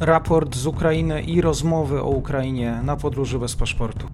raport z Ukrainy i rozmowy o Ukrainie na podróży bez paszportu.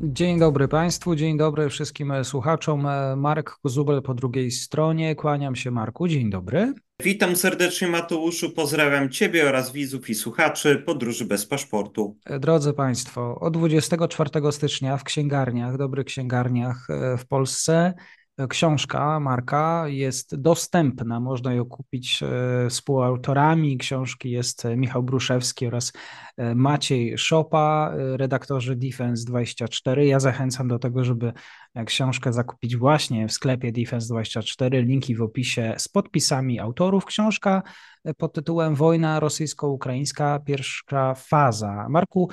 Dzień dobry Państwu, dzień dobry wszystkim słuchaczom. Marek Kozubel po drugiej stronie. Kłaniam się Marku, dzień dobry. Witam serdecznie Mateuszu, pozdrawiam Ciebie oraz widzów i słuchaczy podróży bez paszportu. Drodzy Państwo, od 24 stycznia w księgarniach, dobrych księgarniach e, w Polsce książka Marka jest dostępna, można ją kupić e, współautorami. Książki jest Michał Bruszewski oraz e, Maciej Szopa, e, redaktorzy Defense24. Ja zachęcam do tego, żeby książkę zakupić właśnie w sklepie Defense24, linki w opisie z podpisami autorów. Książka pod tytułem Wojna rosyjsko-ukraińska, pierwsza faza. Marku,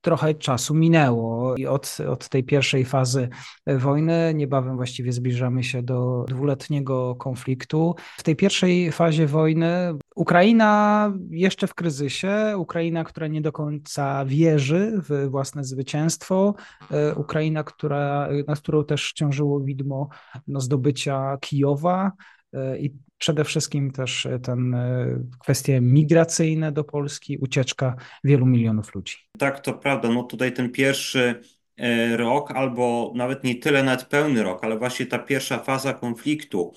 trochę czasu minęło i od, od tej pierwszej fazy wojny, niebawem właściwie zbliżamy się do dwuletniego konfliktu. W tej pierwszej fazie wojny Ukraina jeszcze w kryzysie, Ukraina, która nie do końca wierzy w własne zwycięstwo, Ukraina, która, na którą też ciążyło widmo no, zdobycia Kijowa i przede wszystkim też e, ten e, kwestie migracyjne do Polski, ucieczka wielu milionów ludzi. Tak, to prawda. No tutaj ten pierwszy e, rok, albo nawet nie tyle nawet pełny rok, ale właśnie ta pierwsza faza konfliktu,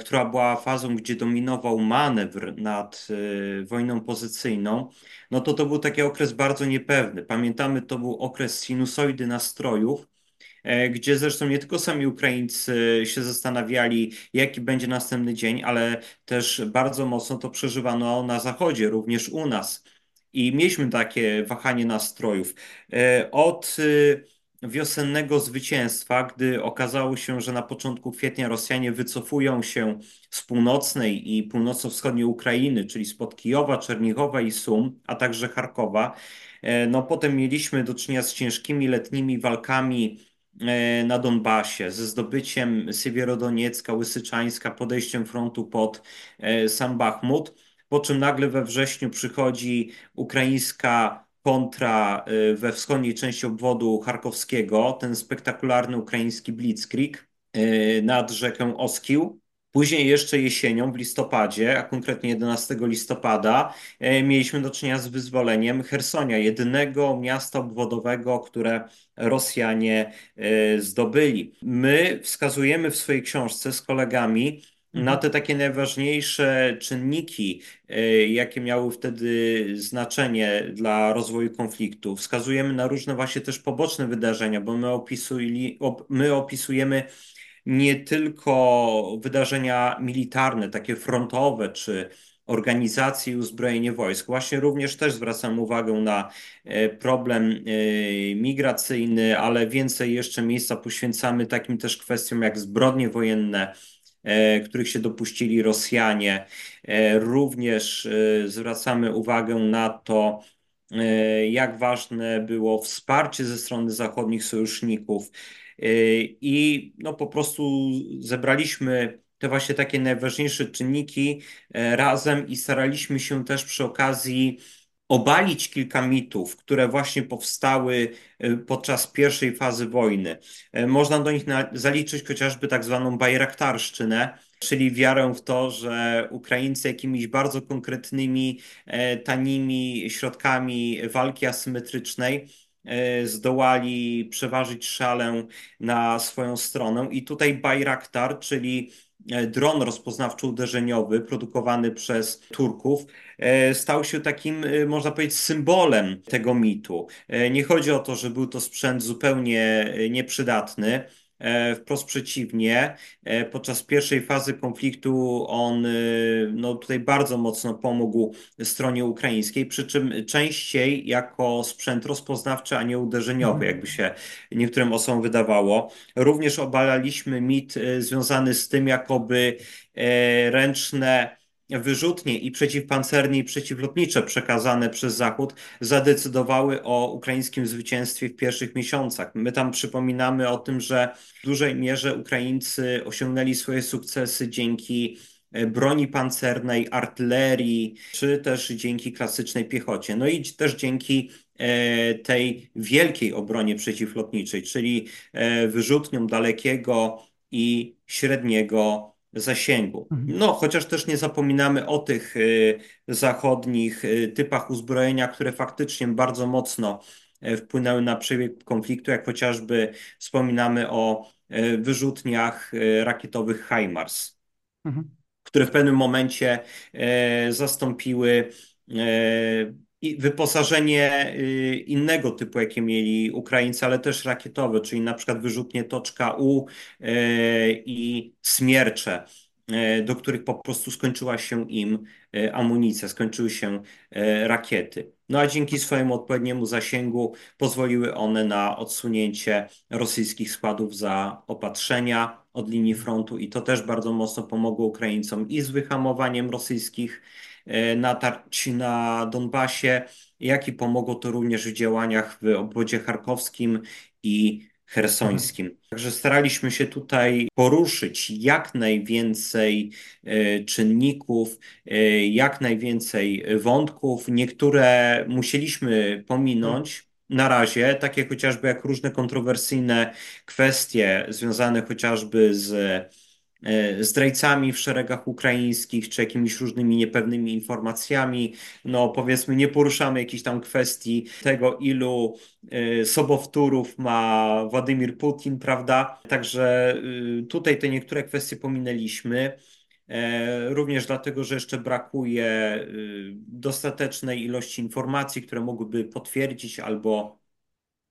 która była fazą, gdzie dominował manewr nad wojną pozycyjną, no to to był taki okres bardzo niepewny. Pamiętamy, to był okres sinusoidy nastrojów, E, gdzie zresztą nie tylko sami Ukraińcy się zastanawiali, jaki będzie następny dzień, ale też bardzo mocno to przeżywano na Zachodzie, również u nas. I mieliśmy takie wahanie nastrojów. E, od e, wiosennego zwycięstwa, gdy okazało się, że na początku kwietnia Rosjanie wycofują się z północnej i północno-wschodniej Ukrainy, czyli spod Kijowa, Czernichowa i Sum, a także Charkowa, no potem mieliśmy do czynienia z ciężkimi letnimi walkami E, na Donbasie, ze zdobyciem Siewierodoniecka, Łysyczańska, podejściem frontu pod e, sam Bachmut, po czym nagle we wrześniu przychodzi ukraińska kontra e, we wschodniej części obwodu charkowskiego, ten spektakularny ukraiński blitzkrieg nad rzekę Oskił. Później jeszcze jesienią, w listopadzie, a konkretnie 11 listopada, e, mieliśmy do czynienia z wyzwoleniem Hersonia, jedynego miasta obwodowego, które Rosjanie zdobyli. My wskazujemy w swojej książce z kolegami na mhm. te takie najważniejsze czynniki, e, jakie miały wtedy znaczenie dla rozwoju konfliktu. Wskazujemy na różne właśnie też poboczne wydarzenia, bo my, opisuli, my opisujemy nie tylko wydarzenia militarne, takie frontowe czy organizacje i uzbrojenie wojsk. Właśnie również też zwracam uwagę na e, problem e, migracyjny, ale więcej jeszcze miejsca poświęcamy takim też kwestiom jak zbrodnie wojenne, których się dopuścili Rosjanie. Również zwracamy uwagę na to, jak ważne było wsparcie ze strony zachodnich sojuszników I no po prostu zebraliśmy te właśnie takie najważniejsze czynniki e, razem i staraliśmy się też przy okazji obalić kilka mitów, które właśnie powstały e, podczas pierwszej fazy wojny. E, można do nich zaliczyć chociażby tak zwaną bajraktarszczynę, czyli wiarę w to, że Ukraińcy jakimiś bardzo konkretnymi, tanimi środkami walki asymetrycznej E, zdołali przeważyć szalę na swoją stronę. I tutaj Bayraktar, czyli e, dron rozpoznawczo-uderzeniowy produkowany przez Turków, e, stał się takim, można powiedzieć, symbolem tego mitu. Nie chodzi o to, że był to sprzęt zupełnie nieprzydatny E, wprost przeciwnie, e, podczas pierwszej fazy konfliktu on e, no, tutaj bardzo mocno pomógł stronie ukraińskiej, przy czym częściej jako sprzęt rozpoznawczy, a nie uderzeniowy, mhm. jakby się niektórym osobom wydawało. Również obalaliśmy mit związany z tym, jakoby ręczne wyrzutnie i przeciwpancerne i przeciwlotnicze przekazane przez Zachód zadecydowały o ukraińskim zwycięstwie w pierwszych miesiącach. My tam przypominamy o tym, że w dużej mierze Ukraińcy osiągnęli swoje sukcesy dzięki e, broni pancernej, artylerii, czy też dzięki klasycznej piechocie. No i też dzięki e, tej wielkiej obronie przeciwlotniczej, czyli e, wyrzutniom dalekiego i średniego zasięgu. Mhm. No, chociaż też nie zapominamy o tych y, zachodnich y, typach uzbrojenia, które faktycznie bardzo mocno y, wpłynęły na przebieg konfliktu, jak chociażby wspominamy o y, wyrzutniach y, rakietowych HIMARS, Mhm. które w pewnym momencie zastąpiły wyposażenie y, innego typu, jakie mieli Ukraińcy, ale też rakietowe, czyli na przykład wyrzutnie Toczka U y, i Smiercze, y, do których po prostu skończyła się im amunicja, skończyły się rakiety. No a dzięki swojemu odpowiedniemu zasięgu pozwoliły one na odsunięcie rosyjskich składów zaopatrzenia od linii frontu i to też bardzo mocno pomogło Ukraińcom i z wyhamowaniem rosyjskich natarć na Donbasie, jak i pomogło to również w działaniach w obwodzie charkowskim i hersońskim. Także staraliśmy się tutaj poruszyć jak najwięcej e, czynników, e, jak najwięcej wątków. Niektóre musieliśmy pominąć na razie, takie chociażby jak różne kontrowersyjne kwestie związane chociażby z e, zdrajcami w szeregach ukraińskich, czy jakimiś różnymi niepewnymi informacjami. No powiedzmy, nie poruszamy jakichś tam kwestii tego, ilu e, sobowtórów ma Władimir Putin, prawda? Także y, tutaj te niektóre kwestie pominęliśmy. E, Również dlatego, że jeszcze brakuje dostatecznej ilości informacji, które mogłyby potwierdzić albo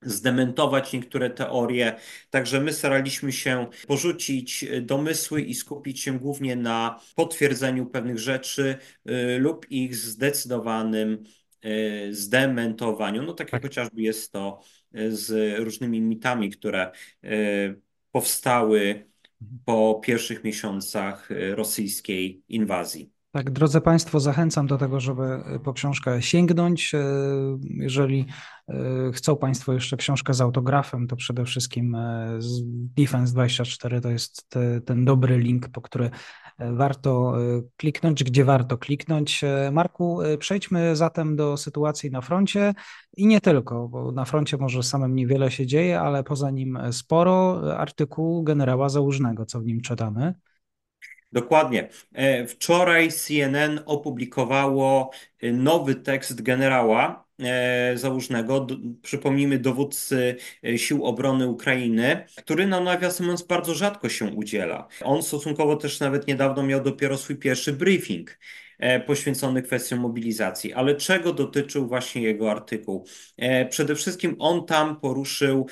zdementować niektóre teorie. Także my staraliśmy się porzucić domysły i skupić się głównie na potwierdzeniu pewnych rzeczy y, lub ich zdecydowanym y, zdementowaniu. No tak jak Tak. chociażby jest to y, z różnymi mitami, które y, powstały po pierwszych miesiącach y, rosyjskiej inwazji. Tak, drodzy Państwo, zachęcam do tego, żeby po książkę sięgnąć. E, Jeżeli e, chcą Państwo jeszcze książkę z autografem, to przede wszystkim e, z Defense24 to jest te, ten dobry link, po który warto kliknąć, gdzie warto kliknąć. Marku, przejdźmy zatem do sytuacji na froncie i nie tylko, bo na froncie może samym niewiele się dzieje, ale poza nim sporo artykułu generała Załużnego, co w nim czytamy. Dokładnie. E, Wczoraj CNN opublikowało e, nowy tekst generała e, Załużnego, przypomnijmy dowódcy Sił Obrony Ukrainy, który no nawiasem mówiąc bardzo rzadko się udziela. On stosunkowo też nawet niedawno miał dopiero swój pierwszy briefing poświęcony kwestiom mobilizacji. Ale czego dotyczył właśnie jego artykuł? Przede wszystkim on tam poruszył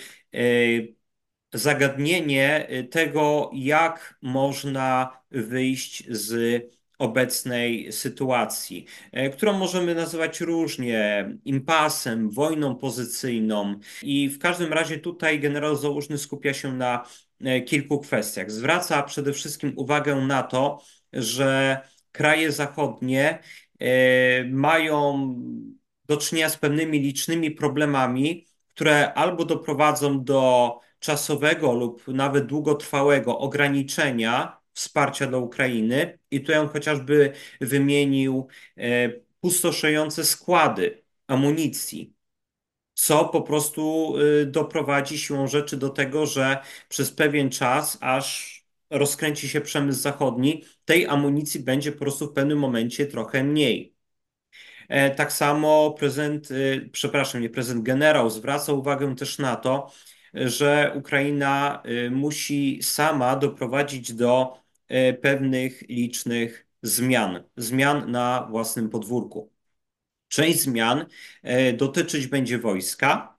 zagadnienie y, tego, jak można wyjść z obecnej sytuacji, e, którą możemy nazywać różnie impasem, wojną pozycyjną. I w każdym razie tutaj generał Załużny skupia się na e, kilku kwestiach. Zwraca przede wszystkim uwagę na to, że kraje zachodnie mają do czynienia z pewnymi licznymi problemami, które albo doprowadzą do czasowego lub nawet długotrwałego ograniczenia wsparcia dla Ukrainy. I tutaj on chociażby wymienił e, pustoszejące składy amunicji, co po prostu e, doprowadzi siłą rzeczy do tego, że przez pewien czas, aż rozkręci się przemysł zachodni, tej amunicji będzie po prostu w pewnym momencie trochę mniej. E, Tak samo prezydent, e, przepraszam, nie prezydent, generał zwraca uwagę też na to, że Ukraina e, musi sama doprowadzić do e, pewnych licznych zmian, zmian na własnym podwórku. Część zmian e, dotyczyć będzie wojska,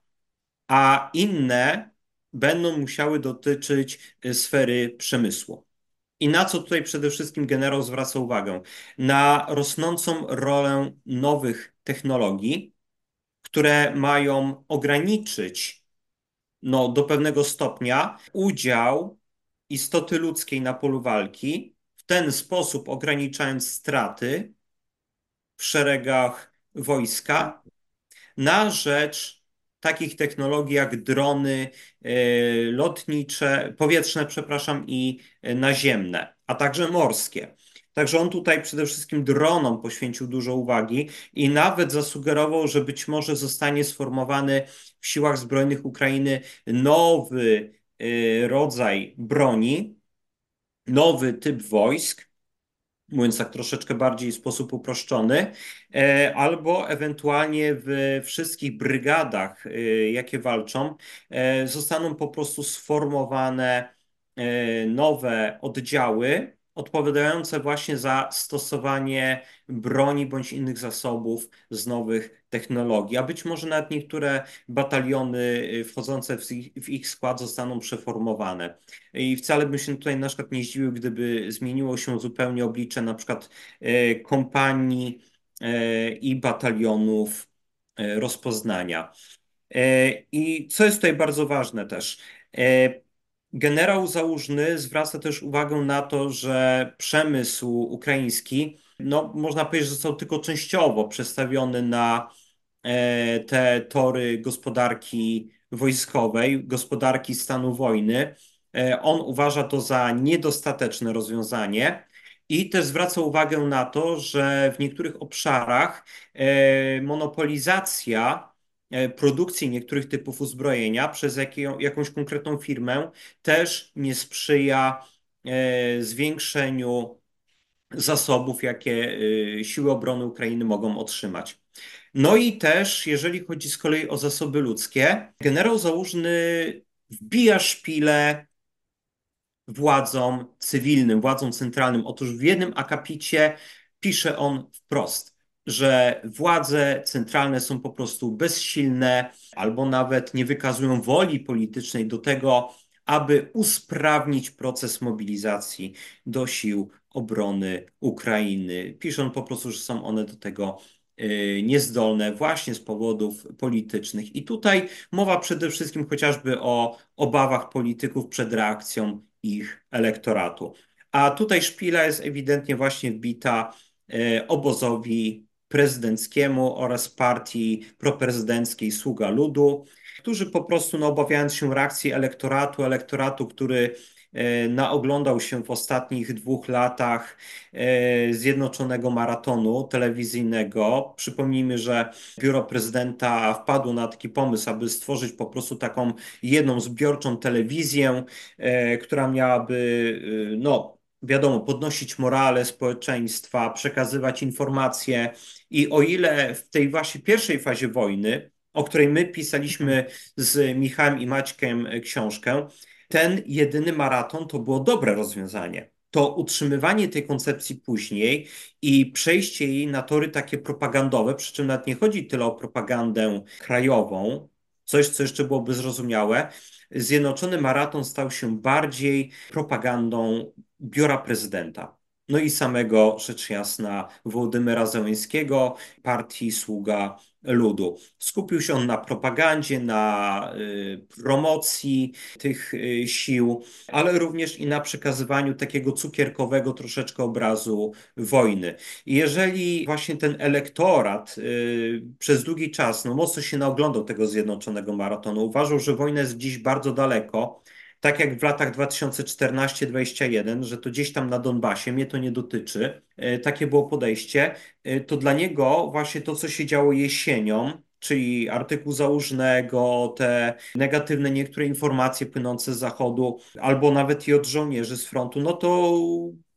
a inne będą musiały dotyczyć sfery przemysłu. I na co tutaj przede wszystkim generał zwraca uwagę? Na rosnącą rolę nowych technologii, które mają ograniczyć no, do pewnego stopnia udział istoty ludzkiej na polu walki, w ten sposób ograniczając straty w szeregach wojska na rzecz takich technologii jak drony e, lotnicze, powietrzne, przepraszam, i e, naziemne, a także morskie. Także on tutaj przede wszystkim dronom poświęcił dużo uwagi i nawet zasugerował, że być może zostanie sformowany w siłach zbrojnych Ukrainy nowy e, rodzaj broni, nowy typ wojsk, mówiąc tak troszeczkę bardziej w sposób uproszczony, e, albo ewentualnie w wszystkich brygadach, e, jakie walczą, e, zostaną po prostu sformowane nowe oddziały odpowiadające właśnie za stosowanie broni bądź innych zasobów z nowych technologii, a być może nawet niektóre bataliony y, wchodzące w ich, w ich skład zostaną przeformowane. I wcale bym się tutaj na przykład nie zdziwił, gdyby zmieniło się zupełnie oblicze na przykład y, kompanii y, i batalionów rozpoznania. I co jest tutaj bardzo ważne też, Generał Załużny zwraca też uwagę na to, że przemysł ukraiński, no można powiedzieć, że został tylko częściowo przestawiony na e, te tory gospodarki wojskowej, gospodarki stanu wojny. E, on uważa to za niedostateczne rozwiązanie i też zwraca uwagę na to, że w niektórych obszarach e, monopolizacja produkcji niektórych typów uzbrojenia przez jakąś konkretną firmę też nie sprzyja e, zwiększeniu zasobów, jakie e, siły obrony Ukrainy mogą otrzymać. No i też, jeżeli chodzi z kolei o zasoby ludzkie, generał Załużny wbija szpilę władzom cywilnym, władzom centralnym. Otóż w jednym akapicie pisze on wprost że władze centralne są po prostu bezsilne albo nawet nie wykazują woli politycznej do tego, aby usprawnić proces mobilizacji do sił obrony Ukrainy. Piszą po prostu, że są one do tego y, niezdolne właśnie z powodów politycznych. I tutaj mowa przede wszystkim chociażby o obawach polityków przed reakcją ich elektoratu. A tutaj szpila jest ewidentnie właśnie wbita y, obozowi prezydenckiemu oraz partii proprezydenckiej Sługa Ludu, którzy po prostu no, obawiając się reakcji elektoratu, elektoratu, który e, naoglądał się w ostatnich dwóch latach e, Zjednoczonego Maratonu telewizyjnego. Przypomnijmy, że biuro prezydenta wpadło na taki pomysł, aby stworzyć po prostu taką jedną zbiorczą telewizję, e, która miałaby no, wiadomo, podnosić morale społeczeństwa, przekazywać informacje. I o ile w tej właśnie pierwszej fazie wojny, o której my pisaliśmy z Michałem i Maćkiem książkę, ten jedyny maraton to było dobre rozwiązanie. To utrzymywanie tej koncepcji później i przejście jej na tory takie propagandowe, przy czym nawet nie chodzi tyle o propagandę krajową, coś, co jeszcze byłoby zrozumiałe. Zjednoczony Maraton stał się bardziej propagandą biura prezydenta. No i samego, rzecz jasna, Wołodymyra Zełenskiego, partii Sługa ludu. Skupił się on na propagandzie, na y, promocji tych y, sił, ale również i na przekazywaniu takiego cukierkowego troszeczkę obrazu wojny. Jeżeli właśnie ten elektorat y, przez długi czas no, mocno się naoglądał tego zjednoczonego maratonu, uważał, że wojna jest dziś bardzo daleko, tak jak w latach 2014-2021, że to gdzieś tam na Donbasie, mnie to nie dotyczy, e, takie było podejście, e, to dla niego właśnie to, co się działo jesienią, czyli artykuł założnego, te negatywne niektóre informacje płynące z zachodu, albo nawet i od żołnierzy z frontu, no to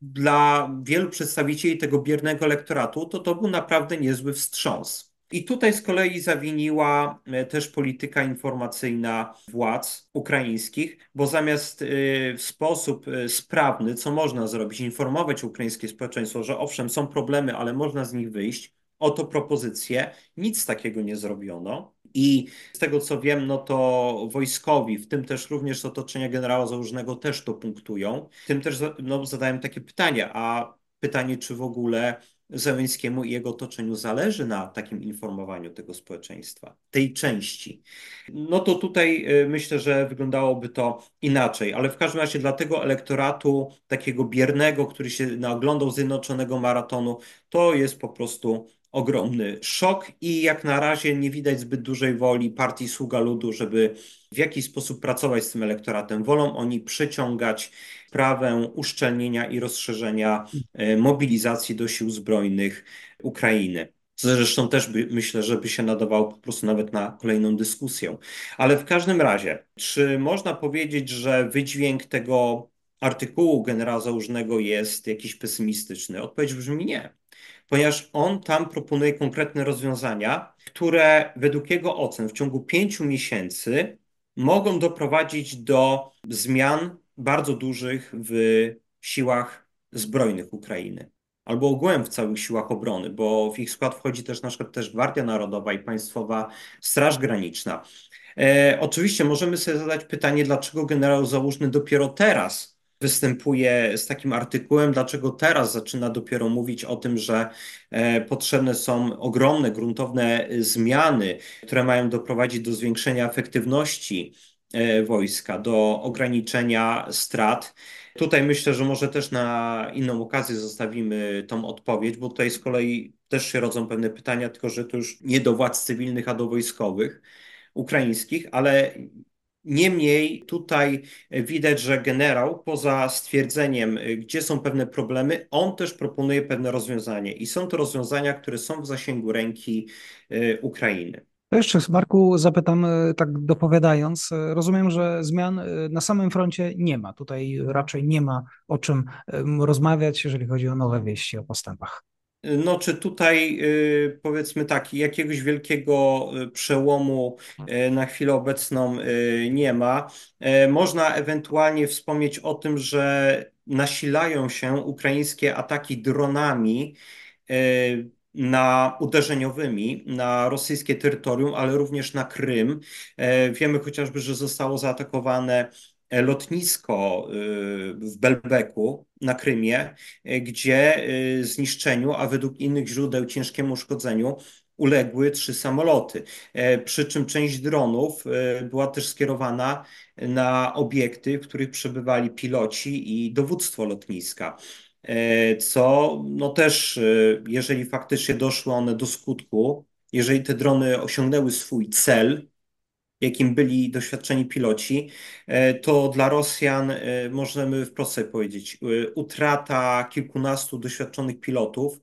dla wielu przedstawicieli tego biernego elektoratu to to był naprawdę niezły wstrząs. I tutaj z kolei zawiniła e, też polityka informacyjna władz ukraińskich, bo zamiast e, w sposób e, sprawny, co można zrobić, informować ukraińskie społeczeństwo, że owszem, są problemy, ale można z nich wyjść, oto propozycje, nic takiego nie zrobiono. I z tego co wiem, no to wojskowi, w tym też również z otoczenia generała Załużnego też to punktują. Tym też no, zadałem takie pytanie, a pytanie, czy w ogóle Zełenskiemu i jego otoczeniu zależy na takim informowaniu tego społeczeństwa, tej części, no to tutaj y, myślę, że wyglądałoby to inaczej, ale w każdym razie dla tego elektoratu takiego biernego, który się naoglądał Zjednoczonego Maratonu, to jest po prostu ogromny szok i jak na razie nie widać zbyt dużej woli partii Sługa Ludu, żeby w jakiś sposób pracować z tym elektoratem. Wolą oni przyciągać sprawę uszczelnienia i rozszerzenia e, mobilizacji do sił zbrojnych Ukrainy. Co zresztą też by, myślę, że by się nadawało po prostu nawet na kolejną dyskusję. Ale w każdym razie, czy można powiedzieć, że wydźwięk tego artykułu generała Załużnego jest jakiś pesymistyczny? Odpowiedź brzmi nie, ponieważ on tam proponuje konkretne rozwiązania, które według jego ocen w ciągu pięciu miesięcy mogą doprowadzić do zmian bardzo dużych w siłach zbrojnych Ukrainy. Albo ogółem w całych siłach obrony, bo w ich skład wchodzi też na przykład też Gwardia Narodowa i Państwowa Straż Graniczna. E, oczywiście możemy sobie zadać pytanie, dlaczego generał Załużny dopiero teraz występuje z takim artykułem, dlaczego teraz zaczyna dopiero mówić o tym, że e, potrzebne są ogromne, gruntowne zmiany, które mają doprowadzić do zwiększenia efektywności e, wojska, do ograniczenia strat. Tutaj myślę, że może też na inną okazję zostawimy tą odpowiedź, bo tutaj z kolei też się rodzą pewne pytania, tylko że to już nie do władz cywilnych, a do wojskowych ukraińskich, ale Niemniej tutaj widać, że generał, poza stwierdzeniem, gdzie są pewne problemy, on też proponuje pewne rozwiązania i są to rozwiązania, które są w zasięgu ręki e, Ukrainy. To jeszcze, Marku, zapytam, e, tak dopowiadając. Rozumiem, że zmian na samym froncie nie ma. Tutaj raczej nie ma o czym rozmawiać, jeżeli chodzi o nowe wieści o postępach. No, czy tutaj y, powiedzmy tak, jakiegoś wielkiego y, przełomu y, na chwilę obecną nie ma. Można ewentualnie wspomnieć o tym, że nasilają się ukraińskie ataki dronami na uderzeniowymi na rosyjskie terytorium, ale również na Krym. Wiemy chociażby, że zostało zaatakowane lotnisko y, w Belbeku na Krymie, e, gdzie y, zniszczeniu, a według innych źródeł ciężkiemu uszkodzeniu uległy trzy samoloty. E, przy czym część dronów była też skierowana na obiekty, w których przebywali piloci i dowództwo lotniska. Co no też, jeżeli faktycznie doszły one do skutku, jeżeli te drony osiągnęły swój cel, jakim byli doświadczeni piloci, e, to dla Rosjan e, możemy wprost sobie powiedzieć, e, utrata kilkunastu doświadczonych pilotów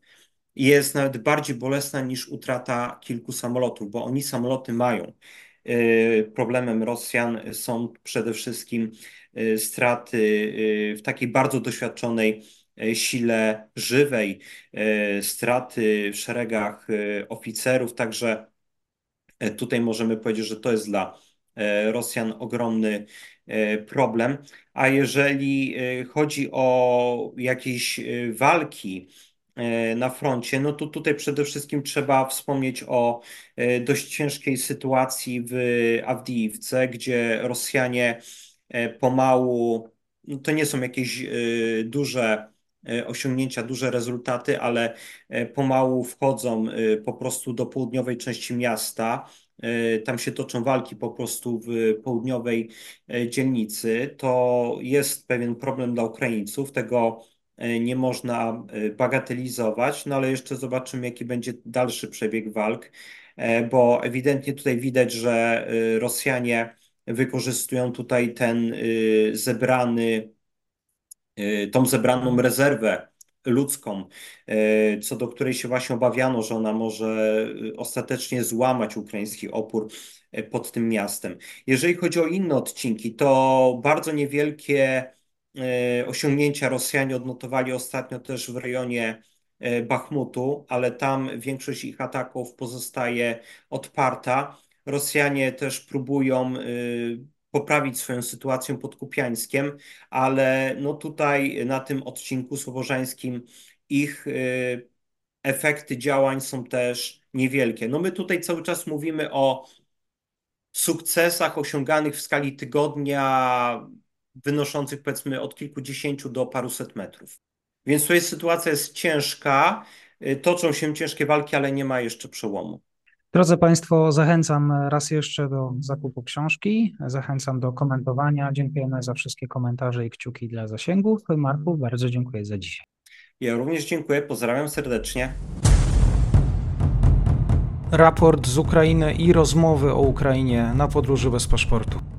jest nawet bardziej bolesna niż utrata kilku samolotów, bo oni samoloty mają. Problemem Rosjan są przede wszystkim straty w takiej bardzo doświadczonej sile żywej, straty w szeregach oficerów, także tutaj możemy powiedzieć, że to jest dla e, Rosjan ogromny e, problem. A jeżeli chodzi o jakieś walki na froncie, no to tutaj przede wszystkim trzeba wspomnieć o dość ciężkiej sytuacji w Awdijiwce, gdzie Rosjanie pomału, no to nie są jakieś duże E, osiągnięcia, duże rezultaty, ale e, pomału wchodzą e, po prostu do południowej części miasta. Tam się toczą walki po prostu w południowej dzielnicy. To jest pewien problem dla Ukraińców. Tego nie można bagatelizować, no ale jeszcze zobaczymy, jaki będzie dalszy przebieg walk, bo ewidentnie tutaj widać, że Rosjanie wykorzystują tutaj ten zebrany tą zebraną rezerwę ludzką, y, co do której się właśnie obawiano, że ona może y, ostatecznie złamać ukraiński opór pod tym miastem. Jeżeli chodzi o inne odcinki, to bardzo niewielkie osiągnięcia Rosjanie odnotowali ostatnio też w rejonie Bachmutu, ale tam większość ich ataków pozostaje odparta. Rosjanie też próbują poprawić swoją sytuację pod Kupiańskiem, ale no tutaj na tym odcinku słowożańskim ich y, efekty działań są też niewielkie. No my tutaj cały czas mówimy o sukcesach osiąganych w skali tygodnia, wynoszących powiedzmy od kilkudziesięciu do paruset metrów. Więc tutaj sytuacja jest ciężka, y, toczą się ciężkie walki, ale nie ma jeszcze przełomu. Drodzy Państwo, zachęcam raz jeszcze do zakupu książki, zachęcam do komentowania. Dziękujemy za wszystkie komentarze i kciuki dla zasięgów. Marku, bardzo dziękuję za dzisiaj. Ja również dziękuję, pozdrawiam serdecznie. Raport z Ukrainy i rozmowy o Ukrainie na podróży bez paszportu.